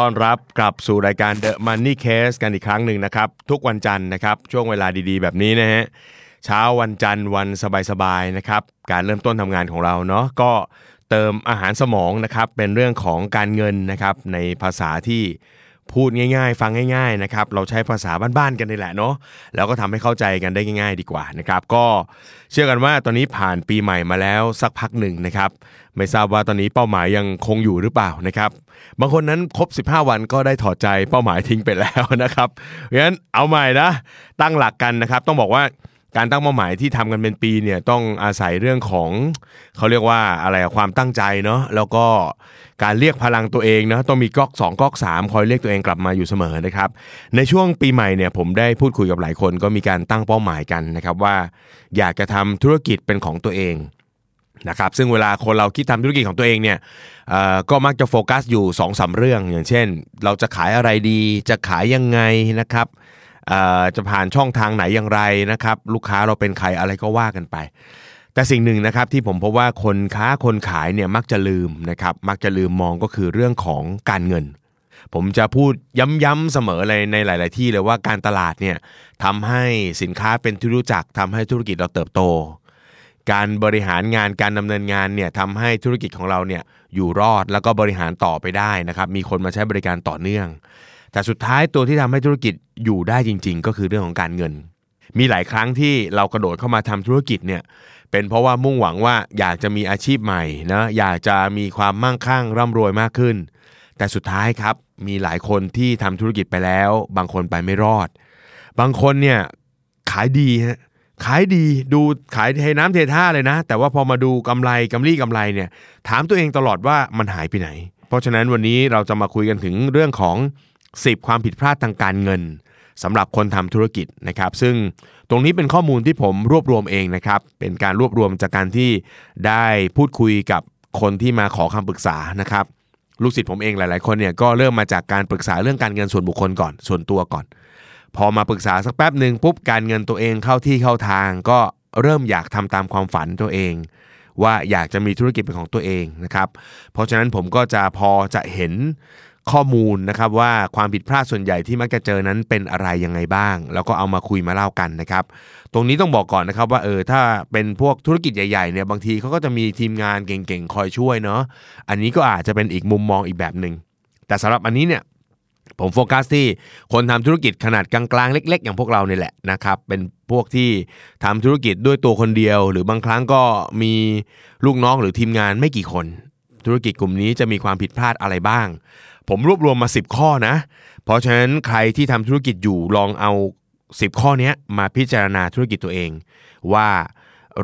ต้อนรับกลับสู่รายการ The Money Case กันอีกครั้งหนึ่งนะครับ ทุกวันจันทร์นะครับ ช่วงเวลาดีๆ แบบนี้นะฮะเช้าวันจันทร์วันสบายๆนะครับ การเริ่มต้นทำงานของเราเนาะก็เติมอาหารสมองนะครับ เป็นเรื่องของการเงินนะครับในภาษาที่ พูดง่าย ๆ ฟังง่าย ๆนะครับ เราใช้ภาษาบ้านๆกันนี่แหละเนาะแล้วก็ทำให้เข้าใจกันได้ง่าย ๆ ดีกว่านะครับ ก็เชื่อกันว่าตอนนี้ผ่านปีใหม่มาแล้วสักพักหนึ่งนะครับ ไม่ทราบว่าตอนนี้เป้าหมายยังคงอยู่หรือเปล่านะครับ บางคนนั้นครบ 15 วันก็ได้ถอดใจเป้าหมายทิ้งไปแล้วนะครับเพราะฉะนั้นเอาใหม่นะตั้งหลักกันนะครับ ต้องบอกว่า การตั้งเป้าหมายที่ทำกันเป็นปีเนี่ยต้องอาศัยเรื่องของเขาเรียกว่าอะไรความตั้งใจเนาะแล้วก็การเรียกพลังตัวเองเนาะต้องมีก๊อก2ก๊อก3คอยเรียกตัวเองกลับมาอยู่เสมอนะครับ ในช่วงปีใหม่เนี่ยผมได้พูดคุยกับหลายคนก็มีการตั้งเป้าหมายกันนะครับว่า อยากจะทำธุรกิจเป็นของตัวเองนะครับซึ่งเวลาคนเราคิดทำธุรกิจของตัวเองเนี่ยอ่อก็มักจะโฟกัสอยู่2อสาเรื่อง อย่างเช่น เราจะขายอะไรดีจะขายยังไงนะครับ จะผ่านช่องทางไหนอย่างไรนะครับ ลูกค้าเราเป็นใครอะไรก็ว่ากันไป แต่สิ่งหนึ่งนะครับที่ผมพบว่าคนค้าคนขายเนี่ยมักจะลืมนะครับ มักจะลืมมองก็คือเรื่องของการเงิน ผมจะพูดย้ำๆเสมอเลยในหลาย ๆ ที่เลยว่าการตลาดเนี่ยทำให้สินค้าเป็นที่รู้จักทำให้ธุรกิจเราเติบโตการบริหารงานการดำเนินงานเนี่ยทำให้ธุรกิจของเราเนี่ยอยู่รอดแล้วก็บริหารต่อไปได้นะครับ มีคนมาใช้บริการต่อเนื่อง แต่สุดท้ายตัวที่ทำให้ธุรกิจอยู่ได้จริง ๆ ก็คือเรื่องของการเงิน มีหลายครั้งที่เรากระโดดเข้ามาทำธุรกิจเนี่ยเป็นเพราะว่ามุ่งหวังว่าอยากจะมีอาชีพใหม่นะอยากจะมีความมั่งคั่งร่ำรวยมากขึ้น แต่สุดท้ายครับมีหลายคนที่ทำธุรกิจไปแล้ว บางคนไปไม่รอด บางคนเนี่ยขายดีฮะขายดีดูขายเทน้ำเทท่าเลยนะ แต่ว่าพอมาดูกำไรกำไรกำไรเนี่ยถามตัวเองตลอดว่ามันหายไปไหน เพราะฉะนั้นวันนี้เราจะมาคุยกันถึงเรื่องของ 10 ความผิดพลาดทางการเงินสำหรับคนทำธุรกิจนะครับ ซึ่งตรงนี้เป็นข้อมูลที่ผมรวบรวมเองนะครับ เป็นการรวบรวมจากการที่ได้พูดคุยกับคนที่มาขอคำปรึกษานะครับ ลูกศิษย์ผมเองหลาย ๆ คนเนี่ยก็เริ่มมาจากการปรึกษาเรื่องการเงินส่วนบุคคลก่อน ส่วนตัวก่อน พอมาปรึกษาสักแป๊บหนึ่งปุ๊บการเงินตัวเองเข้าที่เข้าทาง ก็เริ่มอยากทำตามความฝันตัวเอง ว่าอยากจะมีธุรกิจเป็นของตัวเองนะครับ เพราะฉะนั้นผมก็จะพอจะเห็น ข้อมูลนะครับว่าความผิดพลาดส่วนใหญ่ที่มักจะเจอนั้นเป็นอะไรยังไงบ้าง แล้วก็เอามาคุยมาเล่ากันนะครับ ตรงนี้ต้องบอกก่อนนะครับว่าเออถ้าเป็นพวกธุรกิจใหญ่ๆเนี่ยบางทีเขาก็จะมีทีมงานเก่งๆคอยช่วยเนาะอันนี้ก็อาจจะเป็นอีกมุมมองอีกแบบหนึ่งแต่สำหรับอันนี้เนี่ยผมโฟกัสที่คนทำธุรกิจขนาดกลางๆเล็ก ๆ อย่างพวกเราเนี่ยแหละนะครับเป็นพวกที่ทำธุรกิจด้วยตัวคนเดียว หรือบางครั้งก็มีลูกน้องหรือทีมงานไม่กี่คน ธุรกิจกลุ่มนี้จะมีความผิดพลาดอะไรบ้าง ผมรวบรวมมา 10 ข้อนะ เพราะฉะนั้นใครที่ทำธุรกิจอยู่ลองเอา 10 ข้อนี้มาพิจารณาธุรกิจตัวเอง ว่า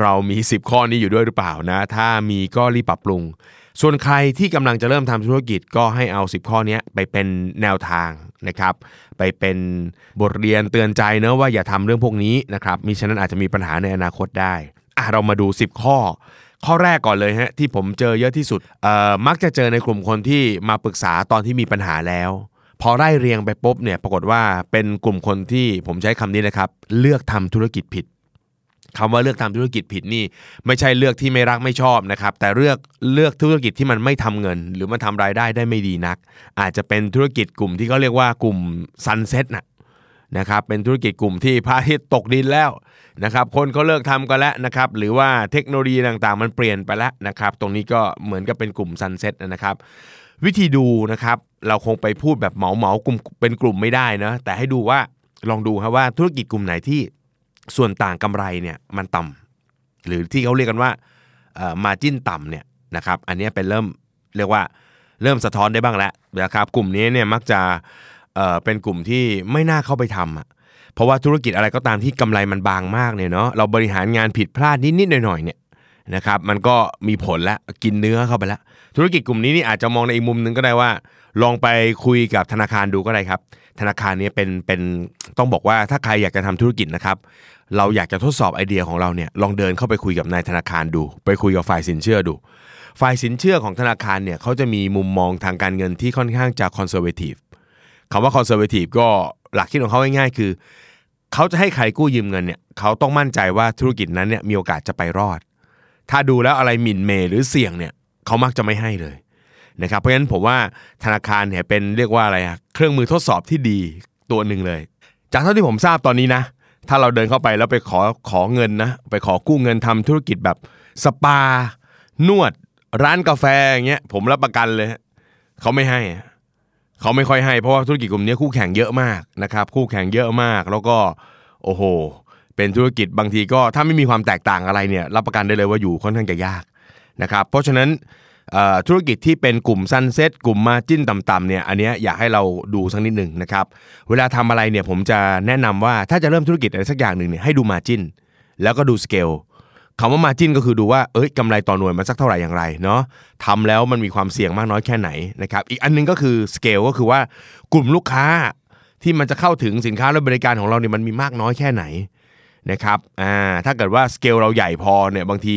เรามี 10 ข้อนี้อยู่ด้วยหรือเปล่านะ ถ้ามีก็รีบปรับปรุง ส่วนใครที่กำลังจะเริ่มทำธุรกิจก็ให้เอา 10 ข้อนี้ไปเป็นแนวทางนะครับ ไปเป็นบทเรียนเตือนใจเนะว่าอย่าทำเรื่องพวกนี้นะครับมิฉะนั้นอาจจะมีปัญหาในอนาคตได้อะเรามาดู 10 ข้อ ข้อแรกก่อนเลยฮะที่ผมเจอเยอะที่สุดมักจะเจอในกลุ่มคนที่มาปรึกษาตอนที่มีปัญหาแล้ว พอไล่เรียงไปปุ๊บเนี่ยปรากฏว่าเป็นกลุ่มคนที่ผมใช้คำนี้นะครับ เลือกทำธุรกิจผิดคำว่าเลือกทำธุรกิจผิดนี่ ไม่ใช่เลือกที่ไม่รักไม่ชอบนะครับ แต่เลือกเลือกธุรกิจที่มันไม่ทำเงิน หรือมันทำรายได้ได้ไม่ดีนัก อาจจะเป็นธุรกิจกลุ่มที่เขาเรียกว่ากลุ่ม sunset นะ นะครับเป็นธุรกิจกลุ่มที่พระอาทิตย์ตกดินแล้วนะครับคนเขาเลิกทำกันแล้วนะครับหรือว่าเทคโนโลยีต่างๆ มันเปลี่ยนไปแล้วนะครับตรงนี้ก็เหมือนกับเป็นกลุ่ม sunset นะครับวิธีดูนะครับเราคงไปพูดแบบเหมาเหมากลุ่มเป็นกลุ่มไม่ได้นะแต่ให้ดูว่าลองดูครับว่าธุรกิจกลุ่มไหนที่ส่วนต่างกำไรเนี่ยมันต่ำหรือที่เขาเรียกกันว่ามาจิ้นต่ำเนี่ยนะครับอันนี้เป็นเริ่มเรียกว่าเริ่มสะท้อนได้บ้างแล้วนะครับกลุ่มนี้เนี่ยมักจะ เอ่อเป็นกลุ่มที่ไม่น่าเข้าไปทำอะเพราะว่าธุรกิจอะไรก็ตามที่กำไรมันบางมากเนี่ยเนาะเราบริหารงานผิดพลาดนิดๆหน่อยๆเนี่ยนะครับมันก็มีผลแล้วกินเนื้อเข้าไปแล้วธุรกิจกลุ่มนี้นี่อาจจะมองในอีกมุมหนึงก็ได้ว่า ลองไปคุยกับธนาคารดูก็ได้ครับ ธนาคารเนี่ยเป็นเป็นต้องบอกว่าถ้าใครอยากจะทำธุรกิจนะครับ เราอยากจะทดสอบไอเดียของเราเนี่ยลองเดินเข้าไปคุยกับนายธนาคารดู ไปคุยกับฝ่ายสินเชื่อดูฝ่ายสินเชื่อของธนาคารเนี่ยเขาจะมีมุมมองทางการเงินที่ค่อนข้างจะ conservative คำว่า conservative ก็หลักคิดของเขาง่ายๆคือ เขาจะให้ใครกู้ยืมเงินเนี่ยเขาต้องมั่นใจว่าธุรกิจนั้นเนี่ยมีโอกาสจะไปรอด ถ้าดูแล้วอะไรหมิ่นเมย์หรือเสี่ยงเนี่ยเขามักจะไม่ให้เลยนะครับเพราะฉะนั้นผมว่าธนาคารเนี่ยเป็นเรียกว่าอะไรอะเครื่องมือทดสอบที่ดีตัวหนึ่งเลย จากเท่าที่ผมทราบตอนนี้นะ ถ้าเราเดินเข้าไปแล้วไปขอขอเงินนะไปขอกู้เงินทำธุรกิจแบบสปา นวด ร้านกาแฟอย่างเงี้ยผมรับประกันเลย เขาไม่ให้ เขาไม่ค่อยให้เพราะว่าธุรกิจกลุ่มนี้คู่แข่งเยอะมากนะครับ คู่แข่งเยอะมาก แล้วก็โอ้โห เป็นธุรกิจบางทีก็ถ้าไม่มีความแตกต่างอะไรเนี่ยรับประกันได้เลยว่าอยู่ค่อนข้างจะยากนะครับ เพราะฉะนั้นธุรกิจที่เป็นกลุ่มซันเซ็ตกลุ่มมาจิ้นต่ำๆเนี่ยอันนี้อยากให้เราดูสักนิดหนึ่งนะครับ เวลาทำอะไรเนี่ยผมจะแนะนำว่าถ้าจะเริ่มธุรกิจอะไรสักอย่างหนึ่งเนี่ยให้ดูมาจิ้นแล้วก็ดูสเกล คำว่ามาจิ้นก็คือดูว่าเอ้ยกำไรต่อหน่วยมันสักเท่าไหร่อย่างไรเนาะทำแล้วมันมีความเสี่ยงมากน้อยแค่ไหนนะครับอีกอันหนึ่งก็คือสเกลก็คือว่ากลุ่มลูกค้าที่มันจะเข้าถึงสินค้าและบริการของเราเนี่ยมันมีมากน้อยแค่ไหนนะครับอ่าถ้าเกิดว่าสเกลเราใหญ่พอเนี่ยบางที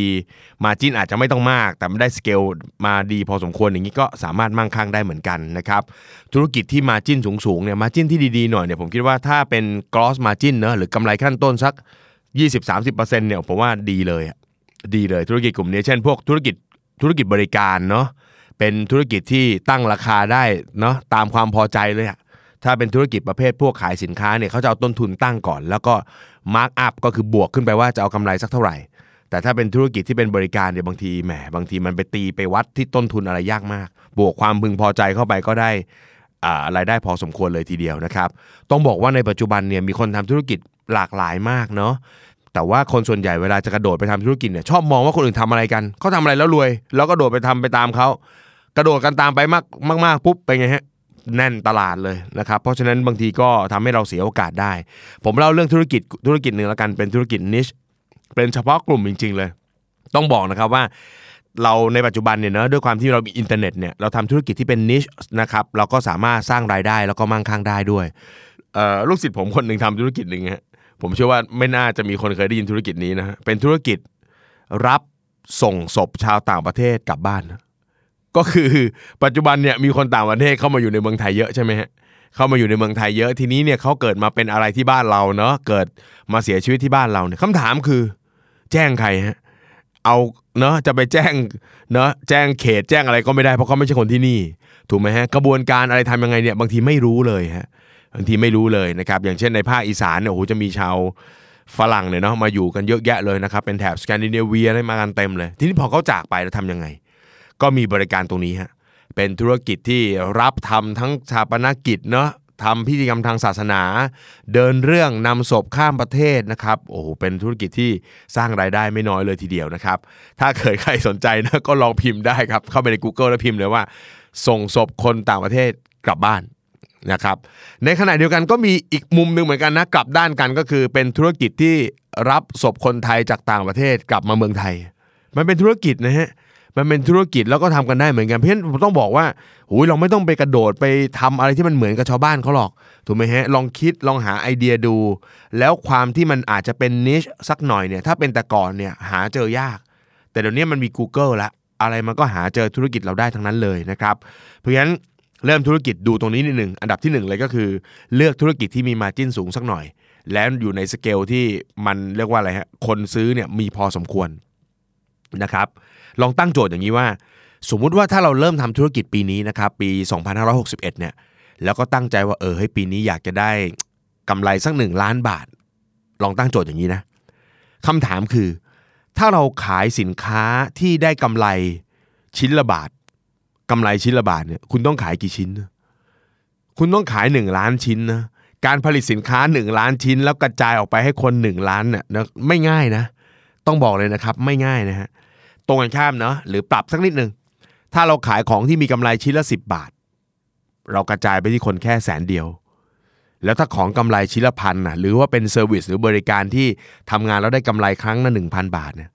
margin อาจจะไม่ต้องมาก แต่มันได้สเกลมาดีพอสมควรอย่างนี้ก็สามารถมั่งคั่งได้เหมือนกันนะครับธุรกิจที่ margin สูงๆเนี่ย margin ที่ดีๆหน่อยเนี่ยผมคิดว่าถ้าเป็น gross margin เนอะหรือกำไรขั้นต้นสัก 20-30%เนี่ยผมว่าดีเลยดีเลยธุรกิจกลุ่มนี้เช่นพวกธุรกิจธุรกิจบริการเนาะเป็นธุรกิจที่ตั้งราคาได้เนาะตามความพอใจเลยอะถ้าเป็นธุรกิจประเภทพวกขายสินค้าเนี่ยเขาจะเอาต้นทุนตั้งก่อน แล้วก็มาร์กอัพก็คือบวกขึ้นไปว่าจะเอากำไรสักเท่าไหร่ แต่ถ้าเป็นธุรกิจที่เป็นบริการเนี่ยบางทีแหมบางทีมันไปตีไปวัดที่ต้นทุนอะไรยากมาก บวกความพึงพอใจเข้าไปก็ได้อ่ารายได้พอสมควรเลยทีเดียวนะครับ ต้องบอกว่าในปัจจุบันเนี่ยมีคนทำธุรกิจหลากหลายมากเนาะ แต่ว่าคนส่วนใหญ่เวลาจะกระโดดไปทำธุรกิจเนี่ยชอบมองว่าคนอื่นทำอะไรกันเขาทำอะไรแล้วรวย แล้วก็โดดไปทำไปตามเขากระโดดกันตามไปมากมากปุ๊บเป็นไงฮะแน่นตลาดเลยนะครับ เพราะฉะนั้นบางทีก็ทำให้เราเสียโอกาสได้ ผมเล่าเรื่องธุรกิจธุรกิจหนึ่งแล้วกันเป็นธุรกิจนิชเป็นเฉพาะกลุ่มจริง ๆ เลย ต้องบอกนะครับว่าเราในปัจจุบันเนี่ยเนอะด้วยความที่เรามีอินเทอร์เน็ตเนี่ยเราทำธุรกิจที่เป็นนิชนะครับเราก็สามารถสร้างรายได้แล้วก็มั่งคั่งได้ด้วยลูกศิษย์ผมคนหนึ่งทำธุรกิจหนึ่งฮะ ผมเชื่อว่าไม่น่าจะมีคนเคยได้ยินธุรกิจนี้นะฮะเป็นธุรกิจรับส่งศพชาวต่างประเทศกลับบ้านก็คือปัจจุบันเนี่ยมีคนต่างประเทศเข้ามาอยู่ในเมืองไทยเยอะใช่ไหมฮะเข้ามาอยู่ในเมืองไทยเยอะทีนี้เนี่ยเขาเกิดมาเป็นอะไรที่บ้านเราเนาะเกิดมาเสียชีวิตที่บ้านเราเนี่ยคำถามคือ แจ้งใครฮะเอาเนาะจะไปแจ้งเนาะแจ้งเขตแจ้งอะไรก็ไม่ได้เพราะเขาไม่ใช่คนที่นี่ ถูกไหมฮะกระบวนการอะไรทำยังไงเนี่ยบางทีไม่รู้เลยฮะ บางทีไม่รู้เลยนะครับอย่างเช่นในภาคอีสานเนี่ยโอ้โหจะมีชาวฝรั่งเนี่ยเนาะมาอยู่กันเยอะแยะเลยนะครับเป็นแถบสแกนดิเนเวียอะไรมากันเต็มเลย ทีนี้พอเขาจากไปแล้วทำยังไง ก็มีบริการตรงนี้ฮะเป็นธุรกิจที่รับทำทั้งชาปนกิจเนาะทำพิธีกรรมทางศาสนา เดินเรื่องนำศพข้ามประเทศนะครับโอ้โหเป็นธุรกิจที่สร้างรายได้ไม่น้อยเลยทีเดียวนะครับ ถ้าเคยใครสนใจนะก็ลองพิมพ์ได้ครับ เข้าไปใน Google แล้วพิมพ์เลยว่า ส่งศพคนต่างประเทศกลับบ้าน นะครับในขณะเดียวกันก็มีอีกมุมหนึ่งเหมือนกันนะกลับด้านกันก็คือเป็นธุรกิจที่รับศพคนไทยจากต่างประเทศกลับมาเมืองไทย มันเป็นธุรกิจนะฮะมันเป็นธุรกิจแล้วก็ทำกันได้เหมือนกัน เพราะฉะนั้นผมต้องบอกว่าหูยเราไม่ต้องไปกระโดดไปทำอะไรที่มันเหมือนกับชาวบ้านเขาหรอก ถูกไหมฮะ ลองคิดลองหาไอเดียดู แล้วความที่มันอาจจะเป็นนิชสักหน่อยเนี่ย ถ้าเป็นแต่ก่อนเนี่ยหาเจอยาก แต่เดี๋ยวนี้มันมี Google ละ อะไรมันก็หาเจอธุรกิจเราได้ทั้งนั้นเลยนะครับ เพราะฉะนั้น เริ่มธุรกิจดูตรงนี้นิดหนึ่งอันดับที่หนึ่งเลยก็คือ เลือกธุรกิจที่มีมาจิ้นสูงสักหน่อย แล้วอยู่ในสเกลที่มันเรียกว่าอะไรฮะคนซื้อเนี่ยมีพอสมควรนะครับลองตั้งโจทย์อย่างนี้ว่า สมมุติว่าถ้าเราเริ่มทำธุรกิจปีนี้นะครับปี 2561เนี่ยแล้วก็ตั้งใจว่าเออเฮ้ปีนี้อยากจะได้กำไรสักหนึ่งล้านบาท ลองตั้งโจทย์อย่างนี้นะคำถามคือ ถ้าเราขายสินค้าที่ได้กำไรชิ้นละบาท กำไรชิ้นละบาทเนี่ยคุณต้องขายกี่ชิ้น คุณต้องขายหนึ่งล้านชิ้นนะการผลิตสินค้าหนึ่งล้านชิ้น แล้วกระจายออกไปให้คนหนึ่งล้านเนี่ยนะไม่ง่ายนะ ต้องบอกเลยนะครับไม่ง่ายนะฮะตรงกันข้ามเนาะหรือปรับสักนิดหนึ่งถ้าเราขายของที่มีกำไรชิ้นละ 10 บาท เรากระจายไปที่คนแค่แสนเดียว แล้วถ้าของกำไรชิ้นละพันนะหรือว่าเป็นเซอร์วิสหรือบริการที่ทำงานแล้วได้กำไรครั้งละหนึ่งพันบาทเนี่ย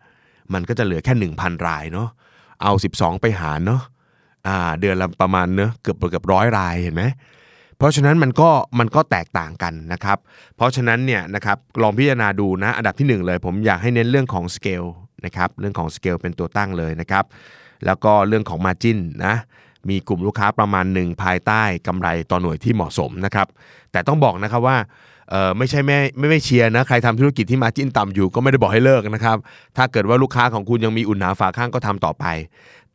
มันก็จะเหลือแค่หนึ่งพันรายเนาะเอา 12 ไปหารเนาะ เดือนละประมาณเนาะเกือบเกือบร้อยรายเห็นไหมเพราะฉะนั้นมันก็มันก็แตกต่างกันนะครับ เพราะฉะนั้นเนี่ยนะครับลองพิจารณาดูนะอันดับที่หนึ่งเลย ผมอยากให้เน้นเรื่องของสเกลนะครับเรื่องของสเกลเป็นตัวตั้งเลยนะครับ แล้วก็เรื่องของ Margin นะมีกลุ่มลูกค้าประมาณหนึ่งภายใต้กำไรต่อหน่วยที่เหมาะสมนะครับ แต่ต้องบอกนะครับว่าไม่ใช่ไม่ไม่ไม่เชียร์นะใครทำธุรกิจที่มาจิ้นต่ำอยู่ก็ไม่ได้บอกให้เลิกนะครับ ถ้าเกิดว่าลูกค้าของคุณยังมีอุ่นหนาฝาข้างก็ทำต่อไป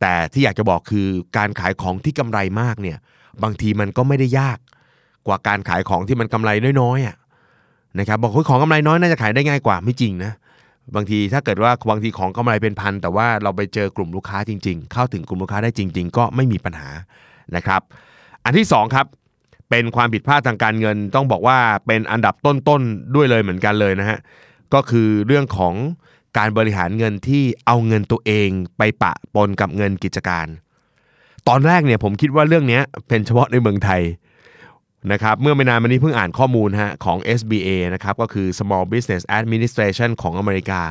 แต่ที่อยากจะบอกคือการขายของที่กำไรมากเนี่ยบางทีมันก็ไม่ได้ยากกว่าการขายของที่มันกำไรน้อยๆอะนะครับบอกว่าของกำไรน้อยน่าจะขายได้ง่ายกว่าไม่จริงนะบางทีถ้าเกิดว่าบางทีของกำไรเป็นพัน แต่ว่าเราไปเจอกลุ่มลูกค้าจริง ๆ เข้าถึงกลุ่มลูกค้าได้จริง ๆ ก็ไม่มีปัญหานะครับ อันที่สองครับเป็นความผิดพลาดทางการเงินต้องบอกว่าเป็นอันดับต้นๆด้วยเลยเหมือนกันเลยนะฮะก็คือเรื่องของ การบริหารเงินที่เอาเงินตัวเองไปปะปนกับเงินกิจการ ตอนแรกเนี่ยผมคิดว่าเรื่องนี้เป็นเฉพาะในเมืองไทยนะครับเมื่อไม่นานมานี้เพิ่งอ่านข้อมูลฮะของ SBA นะครับก็คือ Small Business Administration ของอเมริกา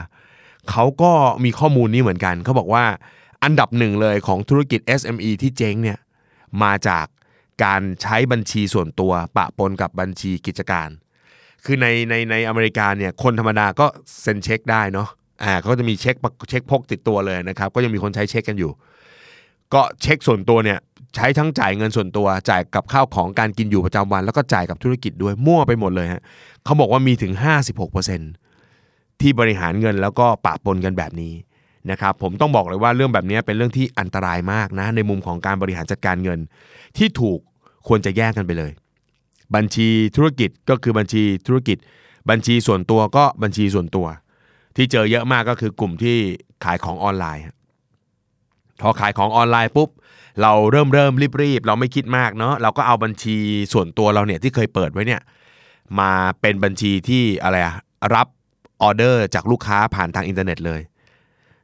เขาก็มีข้อมูลนี้เหมือนกันเขาบอกว่าอันดับหนึ่งเลยของธุรกิจ SME ที่เจ๊งเนี่ยมาจากการใช้บัญชีส่วนตัวปะปนกับบัญชีกิจการ คือในในในอเมริกาเนี่ยคนธรรมดาก็เซ็นเช็คได้เนาะ อ่าเขาจะมีเช็คเช็คพกติดตัวเลยนะครับ ก็ยังมีคนใช้เช็คกันอยู่ ก็เช็คส่วนตัวเนี่ยใช้ทั้งจ่ายเงินส่วนตัวจ่ายกับข้าวของการกินอยู่ประจำวัน แล้วก็จ่ายกับธุรกิจด้วยมั่วไปหมดเลยฮะเขาบอกว่ามีถึง 56%ที่บริหารเงินแล้วก็ปะปนกันแบบนี้นะครับผมต้องบอกเลยว่าเรื่องแบบนี้เป็นเรื่องที่อันตรายมากนะ ในมุมของการบริหารจัดการเงิน ที่ถูกควรจะแยกกันไปเลย บัญชีธุรกิจก็คือบัญชีธุรกิจ บัญชีส่วนตัวก็บัญชีส่วนตัว ที่เจอเยอะมากก็คือกลุ่มที่ขายของออนไลน์พอขายของออนไลน์ปุ๊บเราเริ่มเริ่มรีบรีบเราไม่คิดมากเนาะเราก็เอาบัญชีส่วนตัวเราเนี่ยที่เคยเปิดไว้เนี่ยมาเป็นบัญชีที่อะไรอะรับออเดอร์จากลูกค้าผ่านทางอินเทอร์เน็ตเลย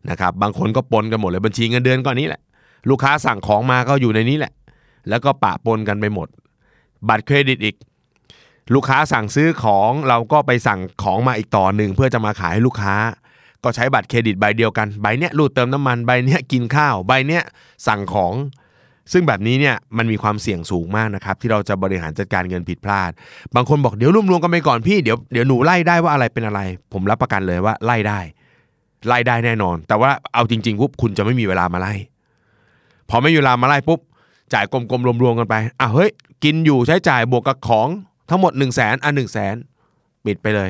นะครับบางคนก็ปนกันหมดเลยบัญชีเงินเดือนก็นี่แหละ ลูกค้าสั่งของมาก็อยู่ในนี้แหละ แล้วก็ปะปนกันไปหมด บัตรเครดิตอีก ลูกค้าสั่งซื้อของเราก็ไปสั่งของมาอีกต่อหนึ่งเพื่อจะมาขายให้ลูกค้า ก็ใช้บัตรเครดิตใบเดียวกันใบเนี้ยรูดเติมน้ำมันใบเนี้ยกินข้าวใบเนี้ยสั่งของ ซึ่งแบบนี้เนี่ยมันมีความเสี่ยงสูงมากนะครับที่เราจะบริหารจัดการเงินผิดพลาด บางคนบอกเดี๋ยวรวมรวมกันไปก่อนพี่เดี๋ยวเดี๋ยวหนูไล่ได้ว่าอะไรเป็นอะไร ผมรับประกันเลยว่าไล่ได้ ไล่ได้แน่นอน แต่ว่าเอาจริงๆปุ๊บคุณจะไม่มีเวลามาไล่พอไม่มีเวลามาไล่ปุ๊บจ่ายกลมๆรวมๆกันไปอะเฮ้ยกินอยู่ใช้จ่ายบวกกับของ ทั้งหมด1นึ่งแสนอะหนึ่งแสนปิดไปเลย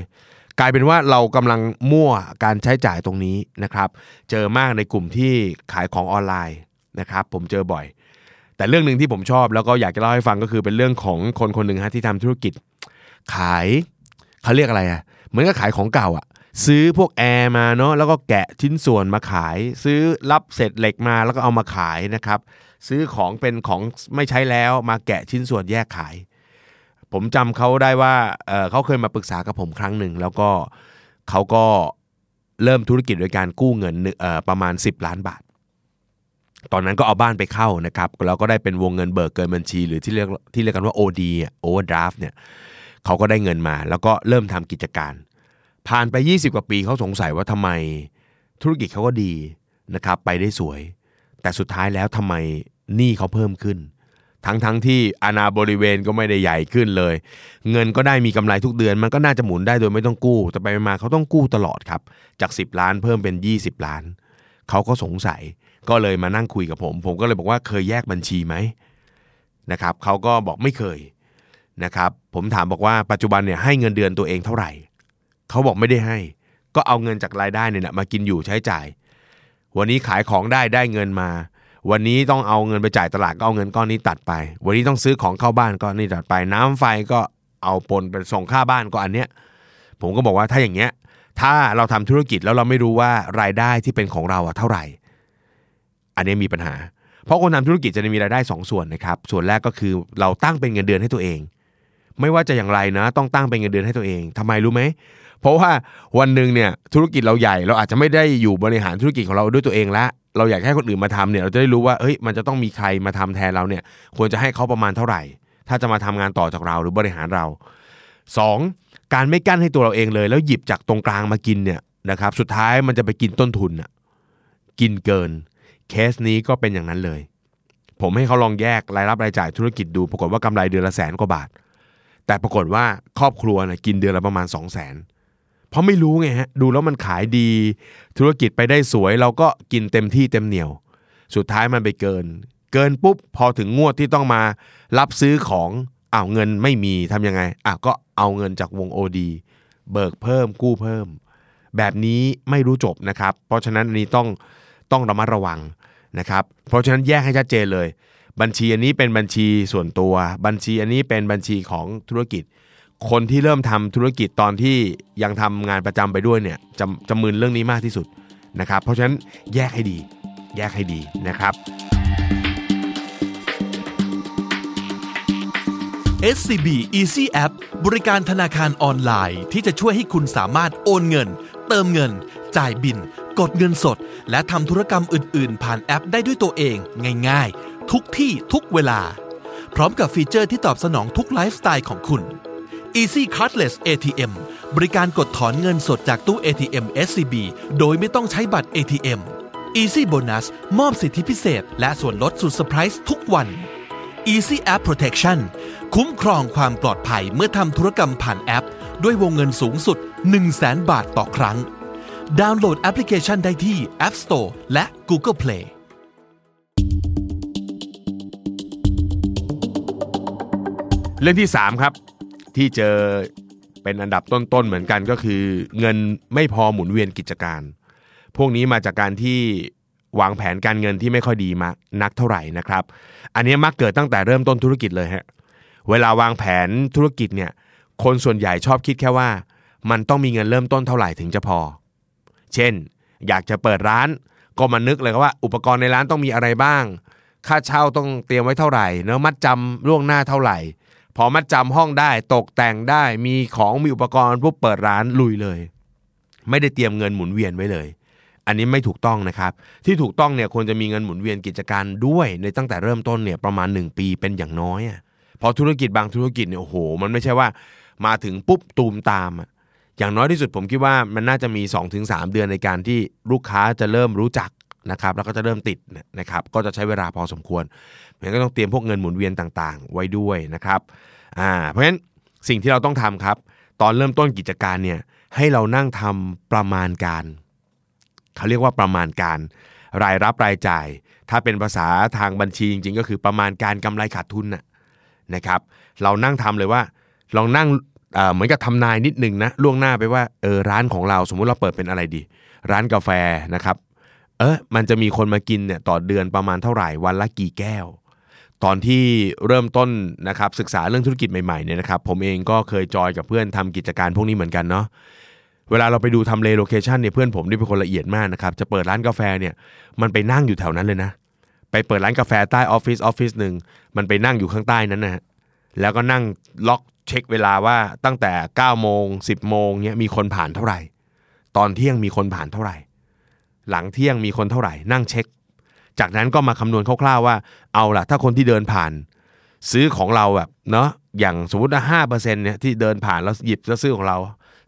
กลายเป็นว่าเรากำลังมั่วการใช้จ่ายตรงนี้นะครับ เจอมากในกลุ่มที่ขายของออนไลน์นะครับ ผมเจอบ่อย แต่เรื่องหนึ่งที่ผมชอบแล้วก็อยากจะเล่าให้ฟังก็คือเป็นเรื่องของคนคนหนึ่งฮะที่ทำธุรกิจ ขายเขาเรียกอะไรอะ่ะเหมือนกับขายของเก่าอะ่ะซื้อพวกแอร์มาเนาะแล้วก็แกะชิ้นส่วนมาขาย ซื้อรับเศษเหล็กมาแล้วก็เอามาขายนะครับ ซื้อของเป็นของไม่ใช้แล้วมาแกะชิ้นส่วนแยกขาย ผมจำเขาได้ว่าเเขาเคยมาปรึกษากับผมครั้งหนึ่ง แล้วก็เขาก็เริ่มธุรกิจโดยการกู้เงินประมาณ 10 ล้านบาท ตอนนั้นก็เอาบ้านไปเข้านะครับแล้วก็ได้เป็นวงเงินเบิกเกินบัญชี หรือที่เรียกที่เรียกกันว่า OD อะ overdraft เนี่ยเขาก็ได้เงินมา แล้วก็เริ่มทำกิจการ ผ่านไป 20 กว่าปีเขาสงสัยว่าทำไมธุรกิจเขาก็ดีนะครับไปได้สวย แต่สุดท้ายแล้วทำไมหนี้เขาเพิ่มขึ้น ทั้งทั้งที่อาณาบริเวณก็ไม่ได้ใหญ่ขึ้นเลย เงินก็ได้มีกำไรทุกเดือน มันก็น่าจะหมุนได้โดยไม่ต้องกู้ แต่ไปมาเขาต้องกู้ตลอดครับ จาก 10 ล้านเพิ่มเป็น 20 ล้าน เขาก็สงสัยก็เลยมานั่งคุยกับผม ผมก็เลยบอกว่าเคยแยกบัญชีไหมนะครับเขาก็บอกไม่เคยนะครับผมถามบอกว่าปัจจุบันเนี่ยให้เงินเดือนตัวเองเท่าไหร่ เขาบอกไม่ได้ให้ ก็เอาเงินจากรายได้เนี่ยมากินอยู่ใช้จ่าย วันนี้ขายของได้ได้เงินมา วันนี้ต้องเอาเงินไปจ่ายตลาดก็เอาเงินก้อนนี้ตัดไป วันนี้ต้องซื้อของเข้าบ้านก็นี่ตัดไป น้ำไฟก็เอาปนเป็นส่งค่าบ้านก็อันเนี้ยผมก็บอกว่าถ้าอย่างเงี้ยถ้าเราทำธุรกิจแล้วเราไม่รู้ว่ารายได้ที่เป็นของเราอะเท่าไหร่ อันนี้มีปัญหา เพราะคนทำธุรกิจจะมีรายได้2ส่วนนะครับ ส่วนแรกก็คือเราตั้งเป็นเงินเดือนให้ตัวเอง ไม่ว่าจะอย่างไรนะ ต้องตั้งเป็นเงินเดือนให้ตัวเองทำไมรู้ไหมเพราะว่าวันหนึ่งเนี่ยธุรกิจเราใหญ่ เราอาจจะไม่ได้อยู่บริหารธุรกิจของเราด้วยตัวเองล้ว เราอยากให้คนอื่นมาทำเนี่ย เราจะได้รู้ว่าเฮ้ยมันจะต้องมีใครมาทำแทนเราเนี่ย ควรจะให้เขาประมาณเท่าไหร่ ถ้าจะมาทำงานต่อจากเราหรือบริหารเรา 2. การไม่กั้นให้ตัวเราเองเลย แล้วหยิบจากตรงกลางมากินเนี่ยนะครับ สุดท้ายมันจะไปกินต้นทุนอะกินเกิน เคสนี้ก็เป็นอย่างนั้นเลย ผมให้เขาลองแยกรายรับรายจ่ายธุรกิจดู ปรากฏว่ากำไรเดือนละแสนกว่าบาท แต่ปรากฏว่าครอบครัวนะกินเดือนละประมาณ 2 0 0แสน เพราะไม่รู้ไงฮะดูแล้วมันขายดี ธุรกิจไปได้สวย เราก็กินเต็มที่เต็มเหนียว สุดท้ายมันไปเกิน เกินปุ๊บพอถึงงวดที่ต้องมารับซื้อของอ้าวเงินไม่มีทำยังไงอะก็เอาเงินจากวง OD เบิกเพิ่มกู้เพิ่ม แบบนี้ไม่รู้จบนะครับ เพราะฉะนั้นอันนี้ต้องต้องระมัดระวังนะครับ เพราะฉะนั้นแยกให้ชัดเจนเลย บัญชีอันนี้เป็นบัญชีส่วนตัว บัญชีอันนี้เป็นบัญชีของธุรกิจ คนที่เริ่มทำธุรกิจตอนที่ยังทำงานประจำไปด้วยเนี่ยจะจะมึนเรื่องนี้มากที่สุดนะครับ เพราะฉะนั้นแยกให้ดี แยกให้ดีนะครับ SCB Easy App บริการธนาคารออนไลน์ ที่จะช่วยให้คุณสามารถโอนเงิน เติมเงิน จ่ายบิล กดเงินสด และทำธุรกรรมอื่น ๆ ผ่านแอปได้ด้วยตัวเองง่าย ๆ ทุกที่ทุกเวลา พร้อมกับ feature ที่ตอบสนองทุกไลฟ์สไตล์ของคุณ Easy Cardless ATM บริการกดถอนเงินสดจากตู้ ATM SCB โดยไม่ต้องใช้บัตร ATM Easy Bonus มอบสิทธิพิเศษ และส่วนลดสุดเซอร์ไพรส์ทุกวัน Easy App Protection คุ้มครองความปลอดภัยเมื่อทำธุรกรรมผ่านแอป ด้วยวงเงินสูงสุด 100,000 บาทต่อครั้ง ดาวน์โหลดแอปพลิเคชันได้ที่ App Store และ Google Play เรื่องที่ 3 ครับ ที่เจอเป็นอันดับต้นๆเหมือนกันก็คือ เงินไม่พอหมุนเวียนกิจการ พวกนี้มาจากการที่วางแผนการเงินที่ไม่ค่อยดีมานักเท่าไหร่นะครับ อันนี้มักเกิดตั้งแต่เริ่มต้นธุรกิจเลยฮะเวลาวางแผนธุรกิจเนี่ยคนส่วนใหญ่ชอบคิดแค่ว่า มันต้องมีเงินเริ่มต้นเท่าไหร่ถึงจะพอ เช่น อยากจะเปิดร้าน ก็มานึกเลยว่าอุปกรณ์ในร้านต้องมีอะไรบ้าง ค่าเช่าต้องเตรียมไว้เท่าไหร่ เนื้อมัดจำล่วงหน้าเท่าไหร่ พอมัดจำห้องได้ตกแต่งได้มีของมีอุปกรณ์ปุ๊บเปิดร้านลุยเลย ไม่ได้เตรียมเงินหมุนเวียนไว้เลย อันนี้ไม่ถูกต้องนะครับ ที่ถูกต้องเนี่ยควรจะมีเงินหมุนเวียนกิจการด้วย ในตั้งแต่เริ่มต้นเนี่ยประมาณ 1 ปีเป็นอย่างน้อยพอธุรกิจบางธุรกิจเนี่ยโอ้โห มันไม่ใช่ว่ามาถึงปุ๊บตูมตามอะอย่างน้อยที่สุดผมคิดว่ามันน่าจะมี 2-3 เดือนในการที่ลูกค้าจะเริ่มรู้จักนะครับแล้วก็จะเริ่มติดนะครับก็จะใช้เวลาพอสมควรมันก็ต้องเตรียมพวกเงินหมุนเวียนต่างๆ ไว้ด้วยนะครับ อ่าเพราะฉะนั้นสิ่งที่เราต้องทำครับ ตอนเริ่มต้นกิจการเนี่ยให้เรานั่งทำประมาณการ เขาเรียกว่าประมาณการ รายรับรายจ่าย ถ้าเป็นภาษาทางบัญชีจริง ๆ ก็คือประมาณการกำไรขาดทุนนะนะครับ เรานั่งทำเลยว่าลองนั่งเอ่อเหมือนกับทำนายนิดนึงนะล่วงหน้าไปว่าเออร้านของเราสมมุติเราเปิดเป็นอะไรดี ร้านกาแฟนะครับเออมันจะมีคนมากินเนี่ยต่อเดือนประมาณเท่าไหร่วันละกี่แก้ว ตอนที่เริ่มต้นนะครับศึกษาเรื่องธุรกิจใหม่ๆเนี่ยนะครับผมเองก็เคยจอยกับเพื่อนทำกิจการพวกนี้เหมือนกันเนาะเวลาเราไปดูทำเล location เนี่ยเพื่อนผมนี่เป็นคนละเอียดมากนะครับจะเปิดร้านกาแฟเนี่ยมันไปนั่งอยู่แถวนั้นเลยนะ ไปเปิดร้านกาแฟใต้ออฟฟิศออฟฟิศหนึ่งมันไปนั่งอยู่ข้างใต้นั้นนะฮะแล้วก็นั่ง log เช็คเวลาว่าตั้งแต่9โมง10โมงเนี่ยมีคนผ่านเท่าไหร่ ตอนเที่ยงมีคนผ่านเท่าไหร่ หลังเที่ยงมีคนเท่าไหร่ นั่งเช็ค จากนั้นก็มาคำนวณคร่าวๆว่าเอาล่ะ ถ้าคนที่เดินผ่าน ซื้อของเราแบบเนาะอย่างสมมติว่าห้าเปอร์เซ็นเนี่ยที่เดินผ่านแล้วหยิบแล้วซื้อของเรา